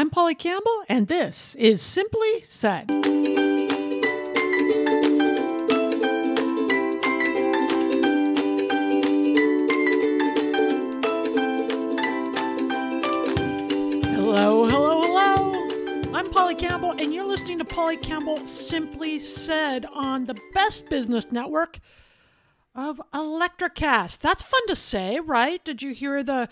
I'm Polly Campbell, and this is Simply Said. Hello, hello, hello. I'm Polly Campbell, and you're listening to Polly Campbell Simply Said on the best business network of Electricast. That's fun to say, right? Did you hear the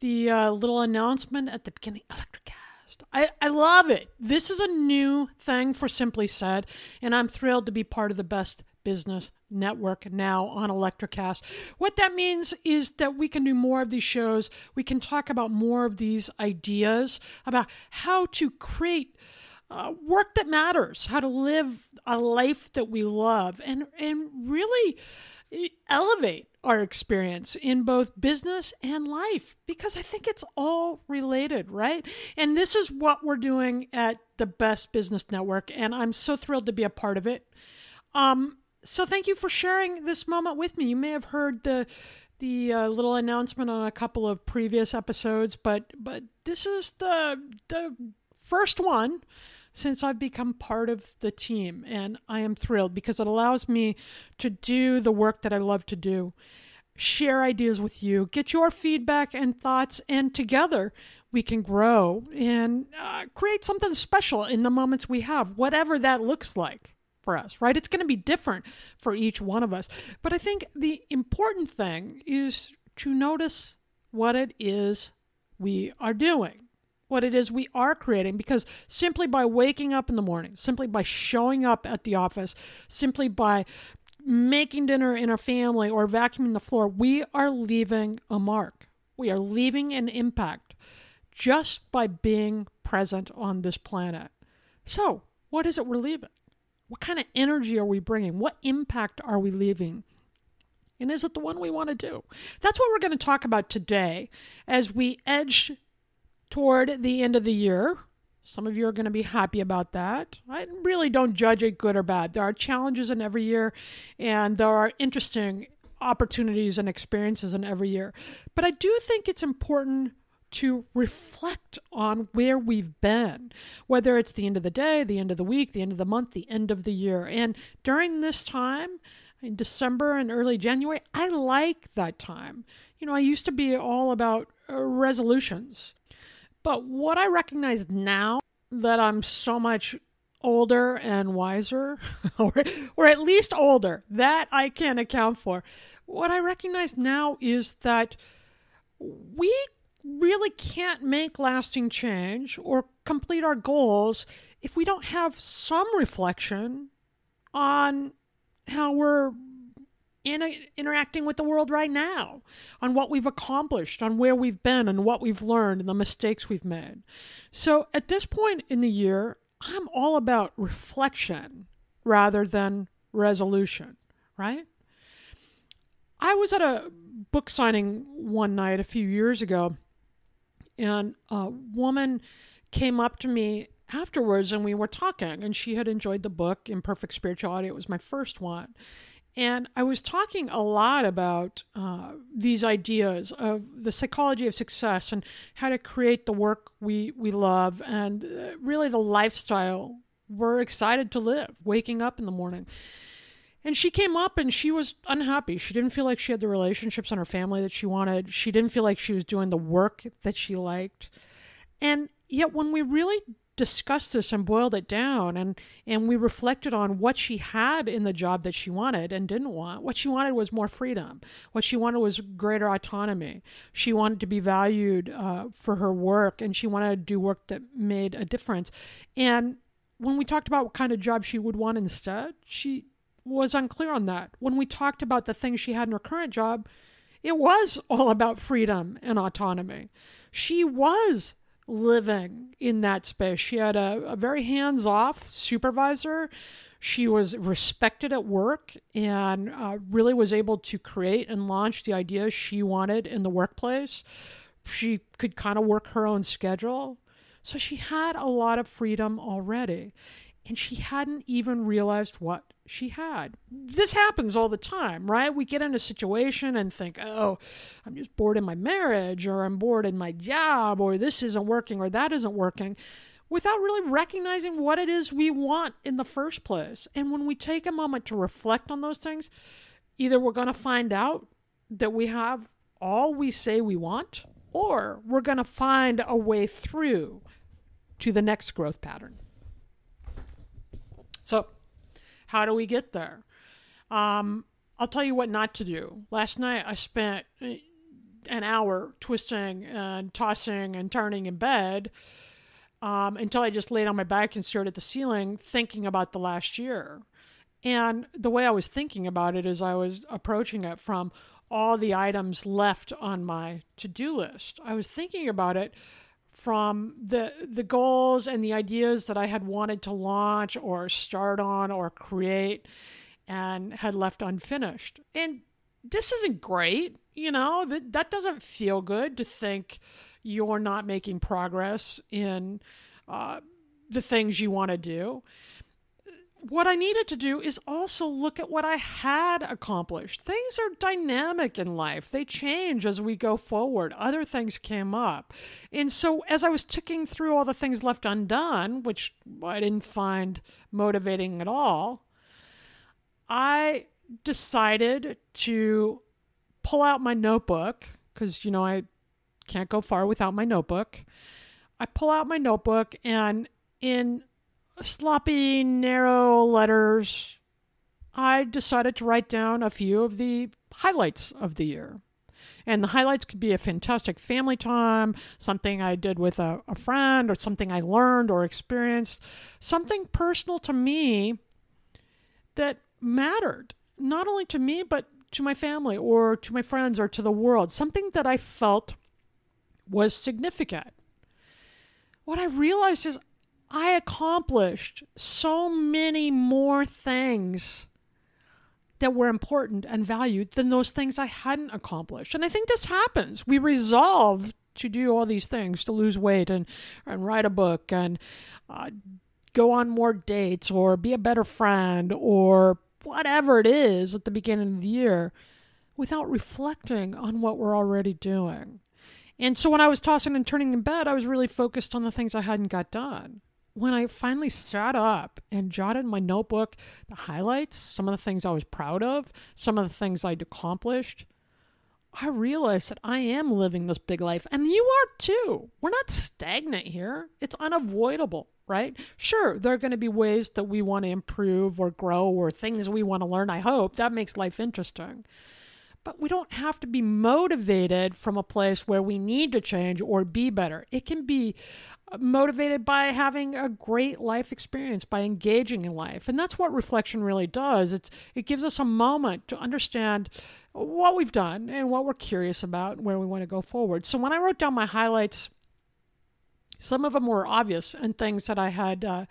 the uh, little announcement at the beginning? Electricast. I, I love it. This is a new thing for Simply Said, and I'm thrilled to be part of the best business network now on Electricast. What that means is that we can do more of these shows. We can talk about more of these ideas about how to create uh, work that matters, how to live a life that we love, and and really elevate our experience in both business and life because I think it's all related, right? And this is what we're doing at the Best Business Network, and I'm so thrilled to be a part of it. Um, so thank you for sharing this moment with me. You may have heard the the uh, little announcement on a couple of previous episodes, but but this is the the first one since I've become part of the team. And I am thrilled because it allows me to do the work that I love to do, share ideas with you, get your feedback and thoughts, and together we can grow and uh, create something special in the moments we have, whatever that looks like for us, right? It's going to be different for each one of us. But I think the important thing is to notice what it is we are doing what it is we are creating because simply by waking up in the morning, simply by showing up at the office, simply by making dinner in our family or vacuuming the floor, we are leaving a mark. We are leaving an impact just by being present on this planet. So, what is it we're leaving? What kind of energy are we bringing? What impact are we leaving? And is it the one we want to do? That's what we're going to talk about today as we edge toward the end of the year. Some of you are going to be happy about that. I really don't judge it good or bad. There are challenges in every year, and there are interesting opportunities and experiences in every year. But I do think it's important to reflect on where we've been, whether it's the end of the day, the end of the week, the end of the month, the end of the year. And during this time, in December and early January, I like that time. You know, I used to be all about uh, resolutions but what I recognize now that I'm so much older and wiser, or, or at least older, that I can account for. What I recognize now is that we really can't make lasting change or complete our goals if we don't have some reflection on how we're in a, interacting with the world right now, on what we've accomplished, on where we've been, and what we've learned, and the mistakes we've made. So at this point in the year, I'm all about reflection rather than resolution, right? I was at a book signing one night a few years ago, and a woman came up to me afterwards and we were talking and she had enjoyed the book imperfect spirituality it was my first one and I was talking a lot about uh, these ideas of the psychology of success and how to create the work we, we love and uh, really the lifestyle we're excited to live, waking up in the morning. And she came up and she was unhappy. She didn't feel like she had the relationships in her family that she wanted. She didn't feel like she was doing the work that she liked. And yet, when we really discussed this and boiled it down and and we reflected on what she had in the job that she wanted and didn't want. What she wanted was more freedom. What she wanted was greater autonomy. She wanted to be valued uh, for her work and she wanted to do work that made a difference. And when we talked about what kind of job she would want instead she was unclear on that. When we talked about the things she had in her current job it was all about freedom and autonomy. She was living in that space. She had a, a very hands off supervisor. She was respected at work and uh, really was able to create and launch the ideas she wanted in the workplace. She could kind of work her own schedule. So she had a lot of freedom already. And she hadn't even realized what she had. This happens all the time, right? We get in a situation and think, oh, I'm just bored in my marriage, or I'm bored in my job, or this isn't working, or that isn't working, without really recognizing what it is we want in the first place. And when we take a moment to reflect on those things, either we're going to find out that we have all we say we want, or we're going to find a way through to the next growth pattern. So, how do we get there? Um, I'll tell you what not to do. Last night I spent eh, an hour twisting and tossing and turning in bed um, until I just laid on my back and stared at the ceiling, thinking about the last year. And the way I was thinking about it is I was approaching it from all the items left on my to do list. I was thinking about it from the the goals and the ideas that I had wanted to launch or start on or create and had left unfinished. And this isn't great, you know, that that doesn't feel good to think you're not making progress in uh, the things you want to do what I needed to do is also look at what I had accomplished. Things are dynamic in life, they change as we go forward. Other things came up. And so, as I was ticking through all the things left undone, which I didn't find motivating at all, I decided to pull out my notebook because, you know, I can't go far without my notebook. I pull out my notebook and in sloppy, narrow letters, I decided to write down a few of the highlights of the year. And the highlights could be a fantastic family time, something I did with a, a friend, or something I learned or experienced, something personal to me that mattered, not only to me, but to my family or to my friends or to the world, something that I felt was significant. What I realized is I accomplished so many more things that were important and valued than those things I hadn't accomplished. And I think this happens. We resolve to do all these things to lose weight and, and write a book and uh, go on more dates or be a better friend or whatever it is at the beginning of the year without reflecting on what we're already doing. And so when I was tossing and turning in bed, I was really focused on the things I hadn't got done when I finally sat up and jotted in my notebook the highlights, some of the things I was proud of, some of the things I'd accomplished, I realized that I am living this big life, and you are too. We're not stagnant here, it's unavoidable, right? Sure, there are going to be ways that we want to improve or grow or things we want to learn. I hope that makes life interesting. But we don't have to be motivated from a place where we need to change or be better. It can be uh, motivated by having a great life experience, by engaging in life. And that's what reflection really does. It's it gives us a moment to understand what we've done and what we're curious about, and where we want to go forward. So when I wrote down my highlights, some of them were obvious and things that I had uh,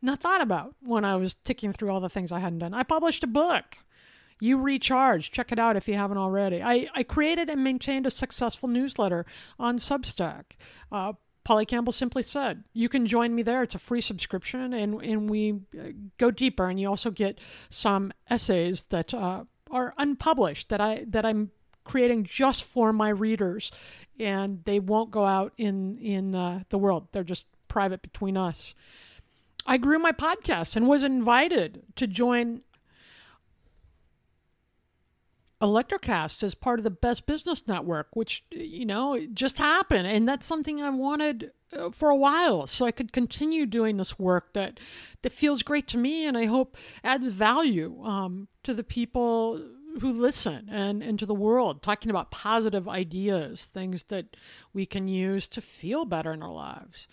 not thought about when I was ticking through all the things I hadn't done. I published a book. You Recharge. Check it out if you haven't already. I, I created and maintained a successful newsletter on Substack. Uh, Polly Campbell simply said, You can join me there. It's a free subscription, and, and we uh, go deeper. And you also get some essays that uh, are unpublished that, I, that I'm creating just for my readers, and they won't go out in, in uh, the world. They're just private between us. I grew my podcast and was invited to join Electricast as part of the Best Business Network, which, you know, just happened. And that's something I wanted uh, for a while so I could continue doing this work that, that feels great to me and I hope adds value um, to the people who listen and, and to the world, talking about positive ideas, things that we can use to feel better in our lives.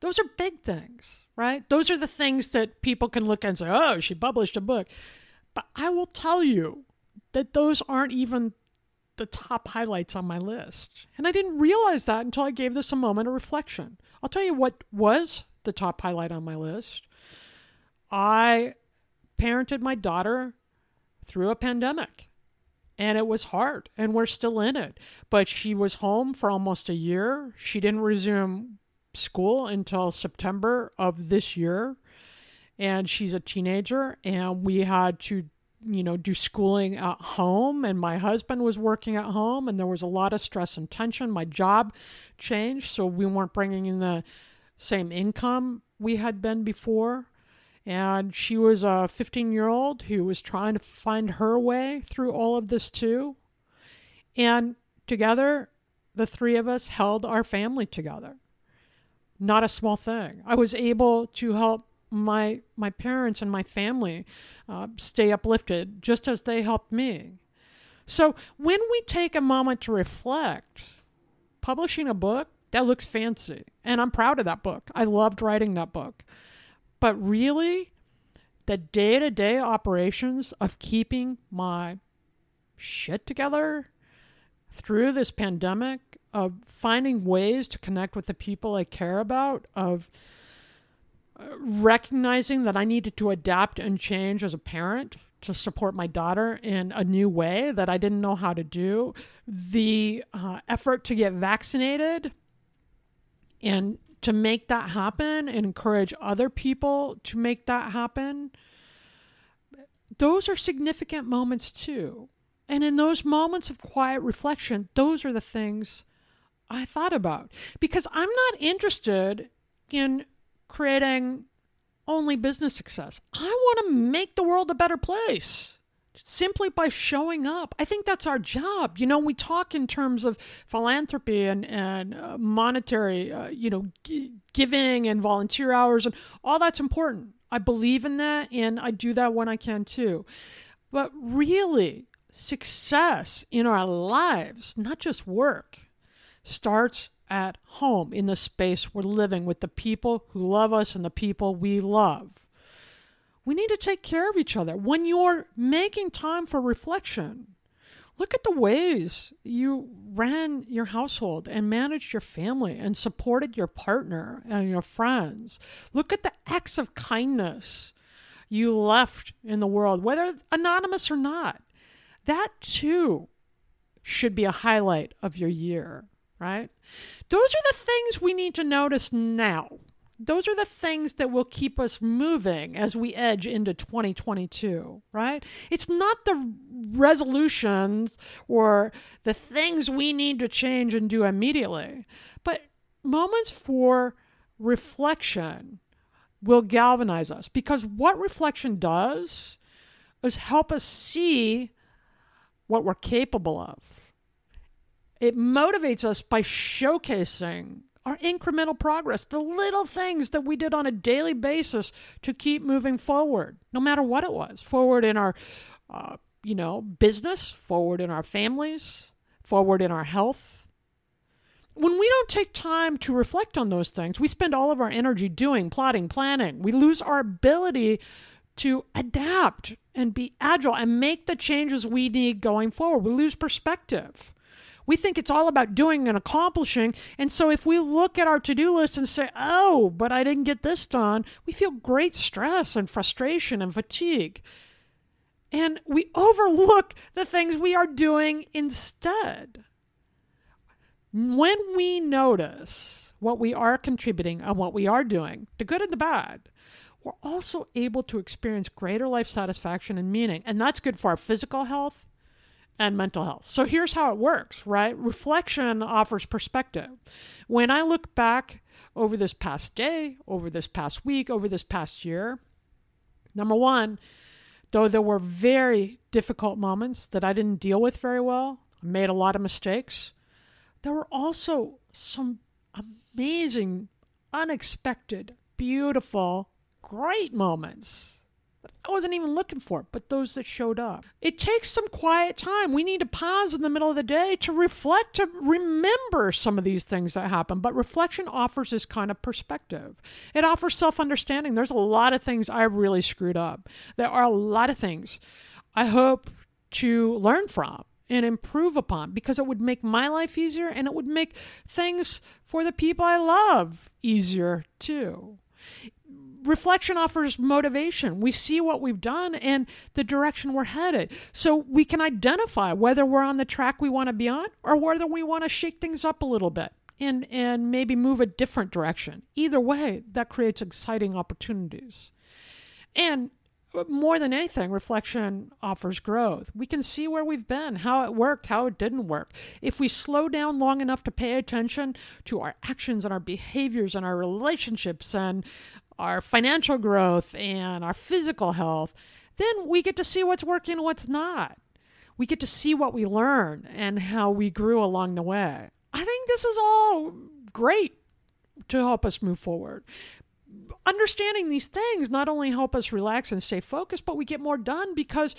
Those are big things, right? Those are the things that people can look at and say, oh, she published a book. But I will tell you, that those aren't even the top highlights on my list. And I didn't realize that until I gave this a moment of reflection. I'll tell you what was the top highlight on my list. I parented my daughter through a pandemic. And it was hard, and we're still in it. But she was home for almost a year. She didn't resume school until September of this year. and she's a teenager, and we had to you know, do schooling at home, and my husband was working at home, and there was a lot of stress and tension. My job changed, so we weren't bringing in the same income we had been before. And she was a 15 year old who was trying to find her way through all of this too. And together, the three of us held our family together. Not a small thing. I was able to help my my parents and my family uh, stay uplifted just as they helped me. So when we take a moment to reflect, publishing a book that looks fancy, and I'm proud of that book. I loved writing that book, but really, the day to day operations of keeping my shit together through this pandemic, of finding ways to connect with the people I care about, of recognizing that I needed to adapt and change as a parent to support my daughter in a new way that I didn't know how to do. The uh, effort to get vaccinated and to make that happen and encourage other people to make that happen. Those are significant moments too. And in those moments of quiet reflection, those are the things I thought about. Because I'm not interested in creating only business success. I want to make the world a better place simply by showing up. I think that's our job. You know, we talk in terms of philanthropy and, and uh, monetary, uh, you know, g- giving and volunteer hours, and all that's important. I believe in that, and I do that when I can too. But really, success in our lives, not just work, starts at home in the space we're living with the people who love us and the people we love. We need to take care of each other. When you're making time for reflection, look at the ways you ran your household and managed your family and supported your partner and your friends. Look at the acts of kindness you left in the world, whether anonymous or not. That too should be a highlight of your year right? Those are the things we need to notice now. Those are the things that will keep us moving as we edge into 2022, right? It's not the resolutions or the things we need to change and do immediately, but moments for reflection will galvanize us because what reflection does is help us see what we're capable of it motivates us by showcasing our incremental progress, the little things that we did on a daily basis to keep moving forward, no matter what it was. Forward in our, uh, you know, business, forward in our families, forward in our health. When we don't take time to reflect on those things, we spend all of our energy doing, plotting, planning. We lose our ability to adapt and be agile and make the changes we need going forward. We lose perspective. We think it's all about doing and accomplishing. And so if we look at our to do list and say, oh, but I didn't get this done, we feel great stress and frustration and fatigue. And we overlook the things we are doing instead. When we notice what we are contributing and what we are doing, the good and the bad, we're also able to experience greater life satisfaction and meaning. And that's good for our physical health and mental health. So here's how it works, right? Reflection offers perspective. When I look back over this past day, over this past week, over this past year, number one, though there were very difficult moments that I didn't deal with very well, I made a lot of mistakes, there were also some amazing, unexpected, beautiful, great moments wasn't even looking for, but those that showed up. It takes some quiet time. We need to pause in the middle of the day to reflect, to remember some of these things that happen. But reflection offers this kind of perspective. It offers self understanding. There's a lot of things I really screwed up. There are a lot of things I hope to learn from and improve upon because it would make my life easier and it would make things for the people I love easier too reflection offers motivation. We see what we've done and the direction we're headed. So we can identify whether we're on the track we want to be on or whether we want to shake things up a little bit and, and maybe move a different direction. Either way, that creates exciting opportunities. And more than anything, reflection offers growth. We can see where we've been, how it worked, how it didn't work. If we slow down long enough to pay attention to our actions and our behaviors and our relationships and our financial growth and our physical health, then we get to see what's working and what's not. We get to see what we learn and how we grew along the way. I think this is all great to help us move forward understanding these things not only help us relax and stay focused, but we get more done because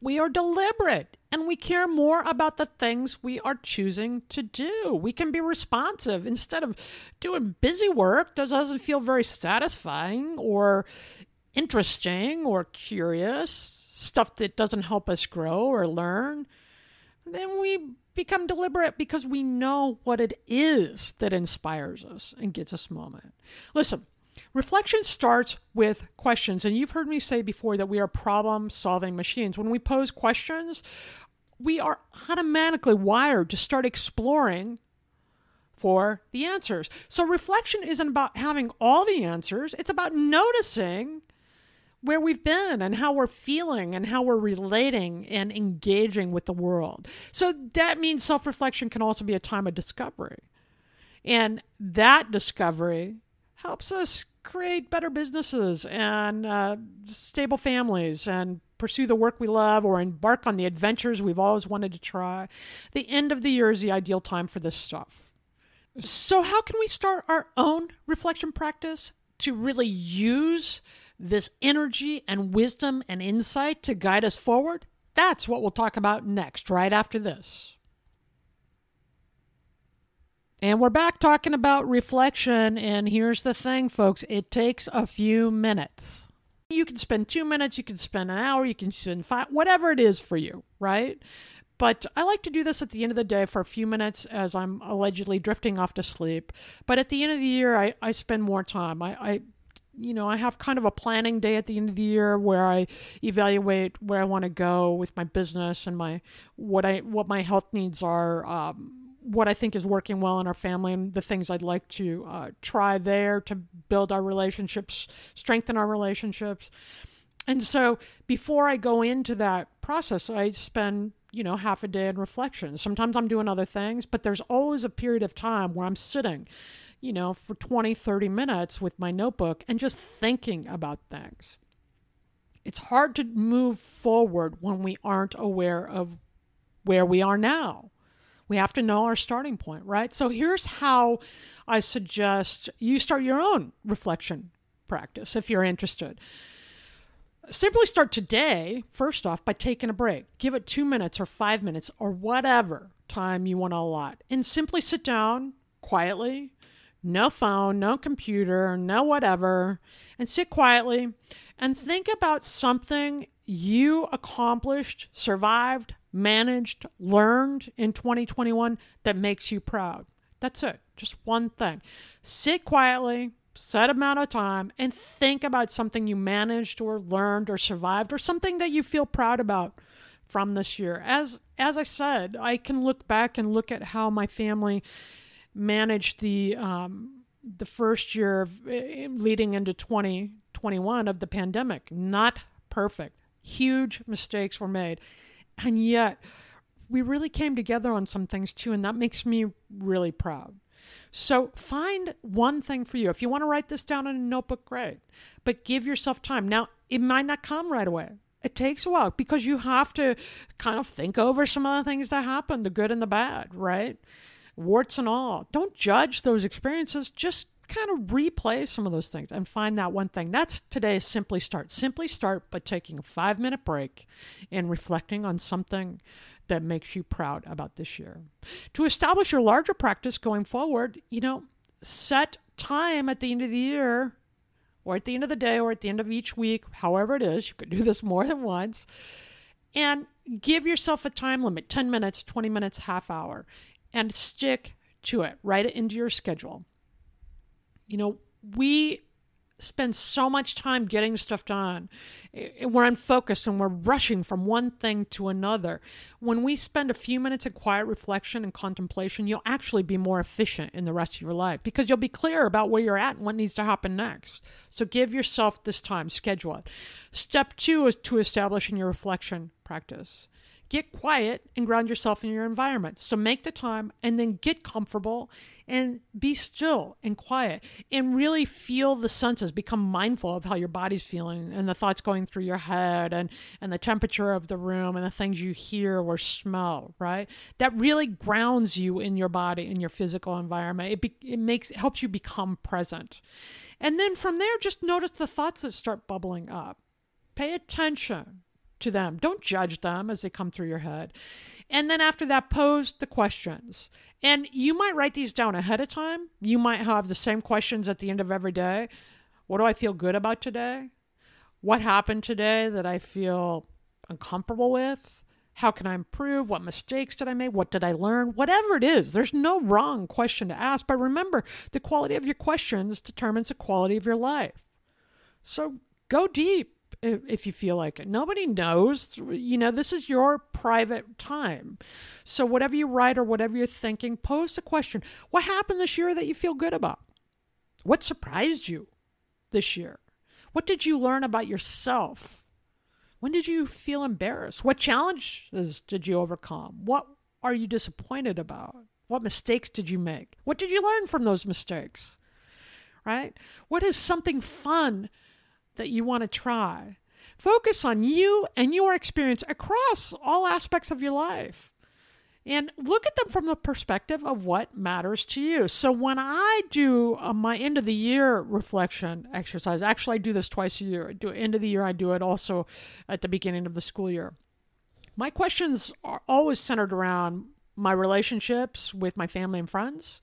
we are deliberate and we care more about the things we are choosing to do. We can be responsive instead of doing busy work that doesn't feel very satisfying or interesting or curious, stuff that doesn't help us grow or learn. Then we become deliberate because we know what it is that inspires us and gets us moment. Listen, Reflection starts with questions. And you've heard me say before that we are problem solving machines. When we pose questions, we are automatically wired to start exploring for the answers. So reflection isn't about having all the answers, it's about noticing where we've been and how we're feeling and how we're relating and engaging with the world. So that means self reflection can also be a time of discovery. And that discovery helps us create better businesses and uh, stable families and pursue the work we love or embark on the adventures we've always wanted to try. The end of the year is the ideal time for this stuff. So, how can we start our own reflection practice to really use this energy and wisdom and insight to guide us forward? That's what we'll talk about next, right after this. And we're back talking about reflection. And here's the thing, folks it takes a few minutes. You can spend two minutes, you can spend an hour, you can spend five, whatever it is for you, right? But I like to do this at the end of the day for a few minutes as I'm allegedly drifting off to sleep. But at the end of the year, I, I spend more time. I, I you know, I have kind of a planning day at the end of the year where I evaluate where I want to go with my business and my what I what my health needs are. Um, what I think is working well in our family and the things I'd like to uh, try there to build our relationships, strengthen our relationships. And so before I go into that process, I spend, you know, half a day in reflection. Sometimes I'm doing other things, but there's always a period of time where I'm sitting, you know, for 20, 30 minutes with my notebook and just thinking about things. It's hard to move forward when we aren't aware of where we are now. We have to know our starting point, right? So here's how I suggest you start your own reflection practice if you're interested. Simply start today, first off, by taking a break. Give it two minutes or five minutes or whatever time you want to allot. And simply sit down quietly, no phone, no computer, no whatever, and sit quietly and think about something you accomplished, survived, managed, learned in 2021 that makes you proud. That's it. Just one thing. Sit quietly, set amount of time, and think about something you managed or learned or survived or something that you feel proud about from this year. As as I said, I can look back and look at how my family managed the um, the first year of, uh, leading into 2021 of the pandemic. Not perfect. Huge mistakes were made and yet, we really came together on some things too, and that makes me really proud. So find one thing for you. If you want to write this down in a notebook, great. But give yourself time. Now, it might not come right away. It takes a while because you have to kind of think over some of the things that happened, the good and the bad, right? Warts and all. Don't judge those experiences. Just kind of replay some of those things and find that one thing. That's today's Simply Start. Simply start by taking a five minute break and reflecting on something that makes you proud about this year. To establish your larger practice going forward, you know, set time at the end of the year or at the end of the day or at the end of each week, however it is. You could do this more than once. And give yourself a time limit 10 minutes, 20 minutes, half hour, and stick to it. Write it into your schedule you know, we spend so much time getting stuff done. Eh, eh, we're unfocused and we're rushing from one thing to another. When we spend a few minutes in quiet reflection and contemplation, you'll actually be more efficient in the rest of your life because you'll be clear about where you're at and what needs to happen next. So give yourself this time, schedule it. Step two is to establishing your reflection practice get quiet and ground yourself in your environment. So make the time and then get comfortable and be still and quiet and really feel the senses. Become mindful of how your body's feeling and the thoughts going through your head and, and the temperature of the room and the things you hear or smell, right? That really grounds you in your body, in your physical environment. It, be, it makes it helps you become present. And then from there, just notice the thoughts that start bubbling up. Pay attention to them. Don't judge them as they come through your head. And then after that, pose the questions. And you might write these down ahead of time. You might have the same questions at the end of every day. What do I feel good about today? What happened today that I feel uncomfortable with? How can I improve? What mistakes did I make? What did I learn? Whatever it is, there's no wrong question to ask. But remember, the quality of your questions determines the quality of your life. So go deep if you feel like it. Nobody knows. You know, this is your private time. So, whatever you write or whatever you're thinking, pose the question What happened this year that you feel good about? What surprised you this year? What did you learn about yourself? When did you feel embarrassed? What challenges did you overcome? What are you disappointed about? What mistakes did you make? What did you learn from those mistakes? Right? What is something fun that you want to try. Focus on you and your experience across all aspects of your life. And look at them from the perspective of what matters to you. So, when I do uh, my end of the year reflection exercise, actually, I do this twice a year. I do end of the year, I do it also at the beginning of the school year. My questions are always centered around my relationships with my family and friends,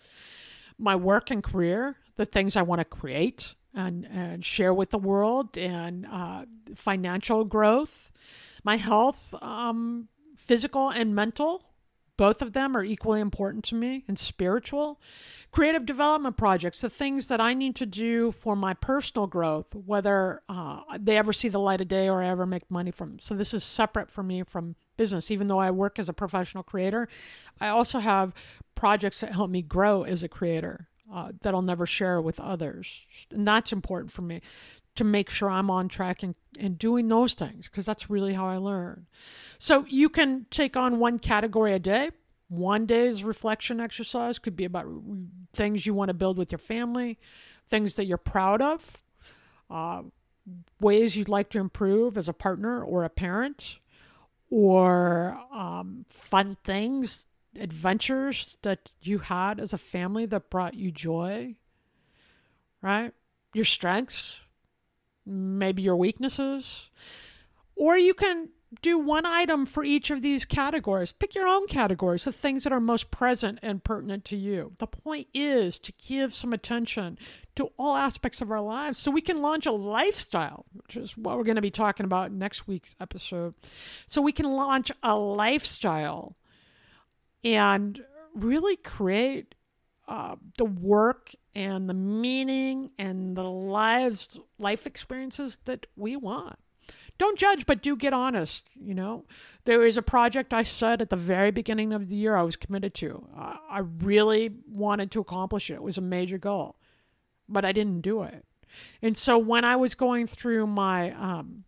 my work and career, the things I want to create, and, and share with the world and uh, financial growth, my health, um, physical and mental. Both of them are equally important to me and spiritual. Creative development projects, the things that I need to do for my personal growth, whether uh, they ever see the light of day or I ever make money from. So this is separate for me from business. Even though I work as a professional creator, I also have projects that help me grow as a creator uh, that I'll never share with others. And that's important for me to make sure I'm on track and, and doing those things because that's really how I learn. So you can take on one category a day. One day's reflection exercise could be about things you want to build with your family, things that you're proud of, uh, ways you'd like to improve as a partner or a parent, or um, fun things adventures that you had as a family that brought you joy, right? Your strengths, maybe your weaknesses. Or you can do one item for each of these categories. Pick your own categories, the things that are most present and pertinent to you. The point is to give some attention to all aspects of our lives so we can launch a lifestyle, which is what we're going to be talking about next week's episode. So we can launch a lifestyle and really create uh, the work and the meaning and the lives life experiences that we want. Don't judge but do get honest you know? There is a project i said at the very beginning of the year i was committed to. Uh, i really wanted to accomplish it. It was a major goal but i didn't do it. And so when i was going through my um,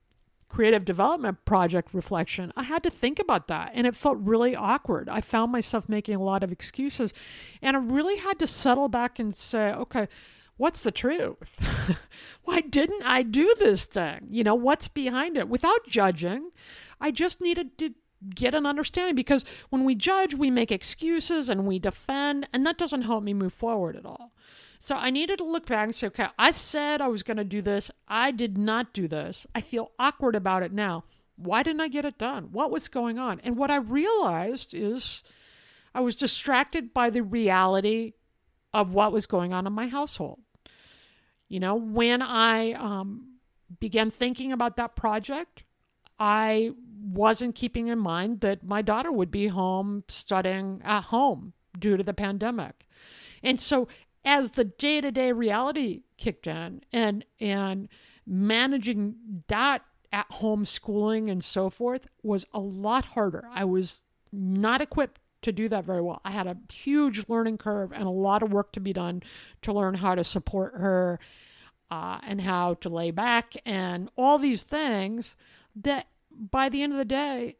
creative development project reflection, I had to think about that. And it felt really awkward. I found myself making a lot of excuses. And I really had to settle back and say, okay, what's the truth? Why didn't I do this thing? You know, what's behind it? Without judging, I just needed to get an understanding because when we judge, we make excuses and we defend, and that doesn't help me move forward at all. So I needed to look back and say, okay, I said I was going to do this. I did not do this. I feel awkward about it now. Why didn't I get it done? What was going on? And what I realized is I was distracted by the reality of what was going on in my household. You know, when I um, began thinking about that project, I wasn't keeping in mind that my daughter would be home studying at home due to the pandemic. And so as the day to day reality kicked in and and managing that at home schooling and so forth was a lot harder. I was not equipped to do that very well. I had a huge learning curve and a lot of work to be done to learn how to support her uh, and how to lay back and all these things that by the end of the day,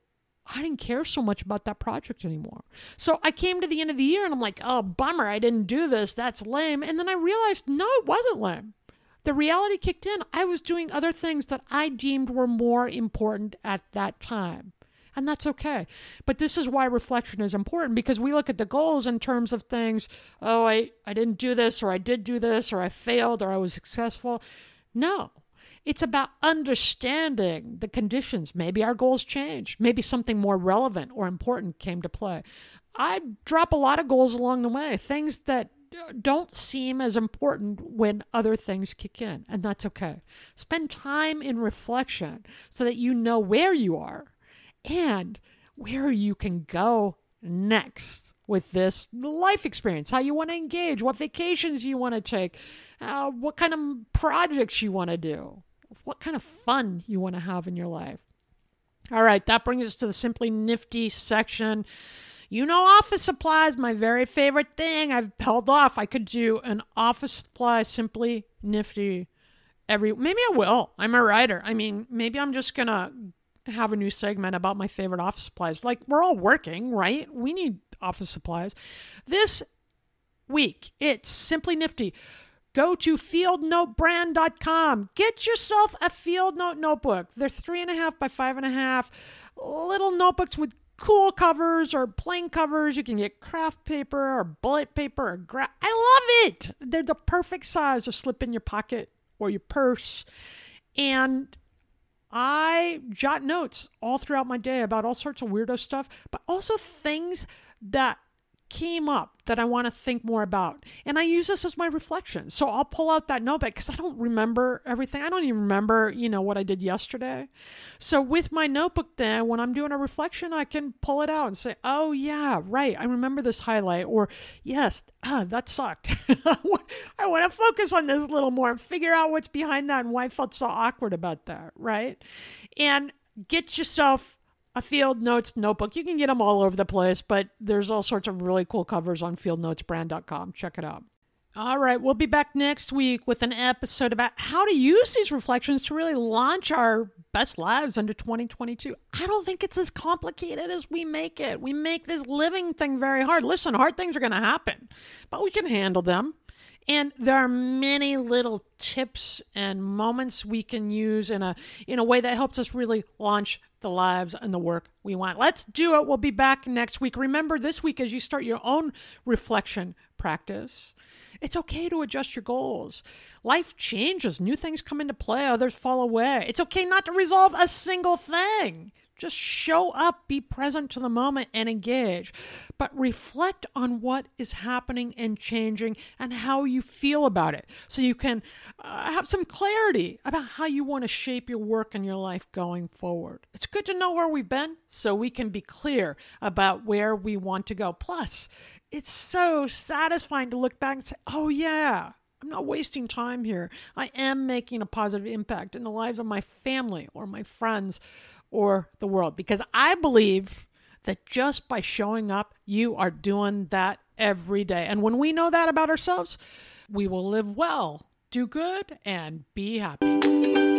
I didn't care so much about that project anymore. So I came to the end of the year and I'm like, oh, bummer, I didn't do this. That's lame. And then I realized, no, it wasn't lame. The reality kicked in. I was doing other things that I deemed were more important at that time and that's okay. But this is why reflection is important because we look at the goals in terms of things, oh, I, I didn't do this, or I did do this, or I failed, or I was successful. No, it's about understanding the conditions. Maybe our goals changed. Maybe something more relevant or important came to play. I drop a lot of goals along the way, things that don't seem as important when other things kick in, and that's okay. Spend time in reflection so that you know where you are and where you can go next with this life experience, how you want to engage, what vacations you want to take, uh, what kind of projects you want to do, what kind of fun you want to have in your life. All right, that brings us to the Simply Nifty section. You know, office supplies, my very favorite thing. I've held off. I could do an office supply Simply Nifty every. Maybe I will. I'm a writer. I mean, maybe I'm just gonna have a new segment about my favorite office supplies. Like, we're all working, right? We need office supplies. This week, it's simply nifty. Go to fieldnotesbrand.com. Get yourself a Field Note notebook. They're three and a half by five and a half little notebooks with cool covers or plain covers. You can get craft paper or bullet paper or gra- I love it. They're the perfect size to slip in your pocket or your purse. And I jot notes all throughout my day about all sorts of weirdo stuff, but also things that came up that I want to think more about. And I use this as my reflection. So I'll pull out that notebook because I don't remember everything. I don't even remember, you know, what I did yesterday. So with my notebook then, when I'm doing a reflection, I can pull it out and say, oh, yeah, right. I remember this highlight. Or, yes, ah, that sucked. I want to focus on this a little more and figure out what's behind that and why I felt so awkward about that, right? And get yourself a Field Notes notebook. You can get them all over the place, but there's all sorts of really cool covers on fieldnotesbrand.com. Check it out. All right, we'll be back next week with an episode about how to use these reflections to really launch our best lives under 2022. I don't think it's as complicated as we make it. We make this living thing very hard. Listen, hard things are going to happen, but we can handle them. And there are many little tips and moments we can use in a in a way that helps us really launch the lives and the work we want. Let's do it. We'll be back next week. Remember this week as you start your own reflection practice. It's okay to adjust your goals. Life changes, new things come into play, others fall away. It's okay not to resolve a single thing. Just show up, be present to the moment, and engage. But reflect on what is happening and changing and how you feel about it so you can uh, have some clarity about how you want to shape your work and your life going forward. It's good to know where we've been so we can be clear about where we want to go. Plus, it's so satisfying to look back and say, oh, yeah. I'm not wasting time here. I am making a positive impact in the lives of my family or my friends or the world. Because I believe that just by showing up, you are doing that every day. And when we know that about ourselves, we will live well, do good, and be happy.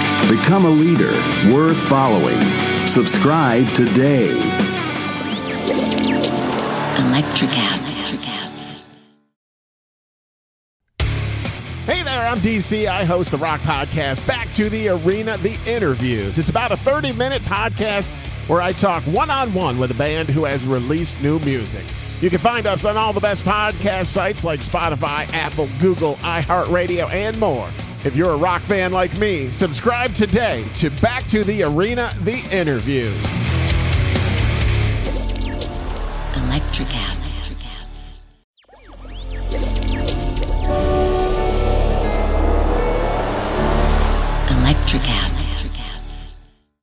Become a leader worth following. Subscribe today. Electricast. Hey there, I'm DC. I host the Rock Podcast, Back to the Arena, The Interviews. It's about a 30 minute podcast where I talk one on one with a band who has released new music. You can find us on all the best podcast sites like Spotify, Apple, Google, iHeartRadio, and more. If you're a rock fan like me, subscribe today to Back to the Arena, The Interview. Electricast. Electricast.